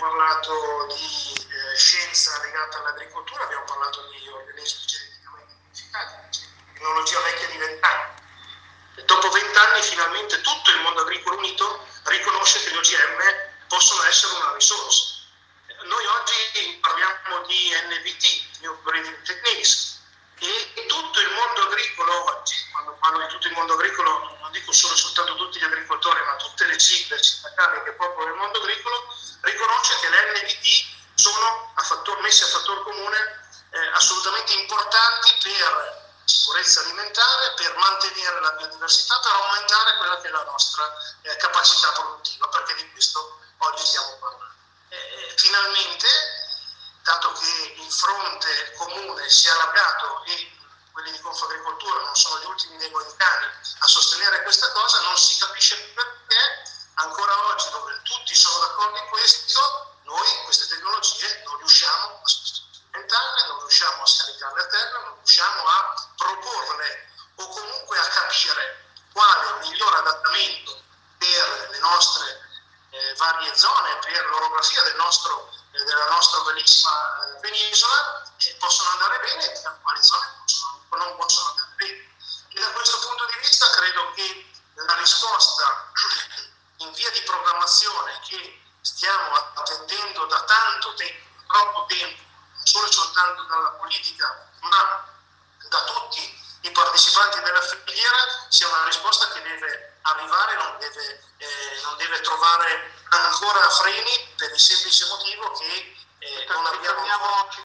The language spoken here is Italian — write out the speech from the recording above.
parlato di eh, scienza legata all'agricoltura, abbiamo parlato di organismi geneticamente modificati, tecnologia vecchia di vent'anni. Dopo vent'anni finalmente tutto il mondo agricolo unito riconosce che gli OGM possono essere una risorsa. Noi oggi parliamo di NBT, New Breeding Techniques, e tutto il mondo agricolo oggi, quando parlo di tutto il mondo agricolo non dico solo soltanto tutti gli agricoltori, ma tutte le sigle sindacali che popolano il mondo agricolo, riconosce che le NBT sono a fattor, messe a fattor comune eh, assolutamente importanti per sicurezza alimentare, per mantenere la biodiversità, per aumentare quella che è la nostra eh, capacità produttiva, perché di questo oggi stiamo parlando. Eh, finalmente, dato che il fronte comune si è allargato e ancora oggi, dove tutti sono d'accordo in questo, noi queste tecnologie non riusciamo a sperimentarle, non riusciamo a scaricarle a terra, non riusciamo a proporle o comunque a capire quale miglior adattamento per le nostre eh, varie zone, per l'orografia del nostro, eh, della nostra bellissima eh, penisola, che possono andare bene e da quali zone possono, non possono andare bene. E da questo punto di vista credo che la risposta troppo tempo, solo e soltanto dalla politica, ma da tutti i partecipanti della filiera, sia una risposta che deve arrivare, non deve, eh, non deve trovare ancora freni per il semplice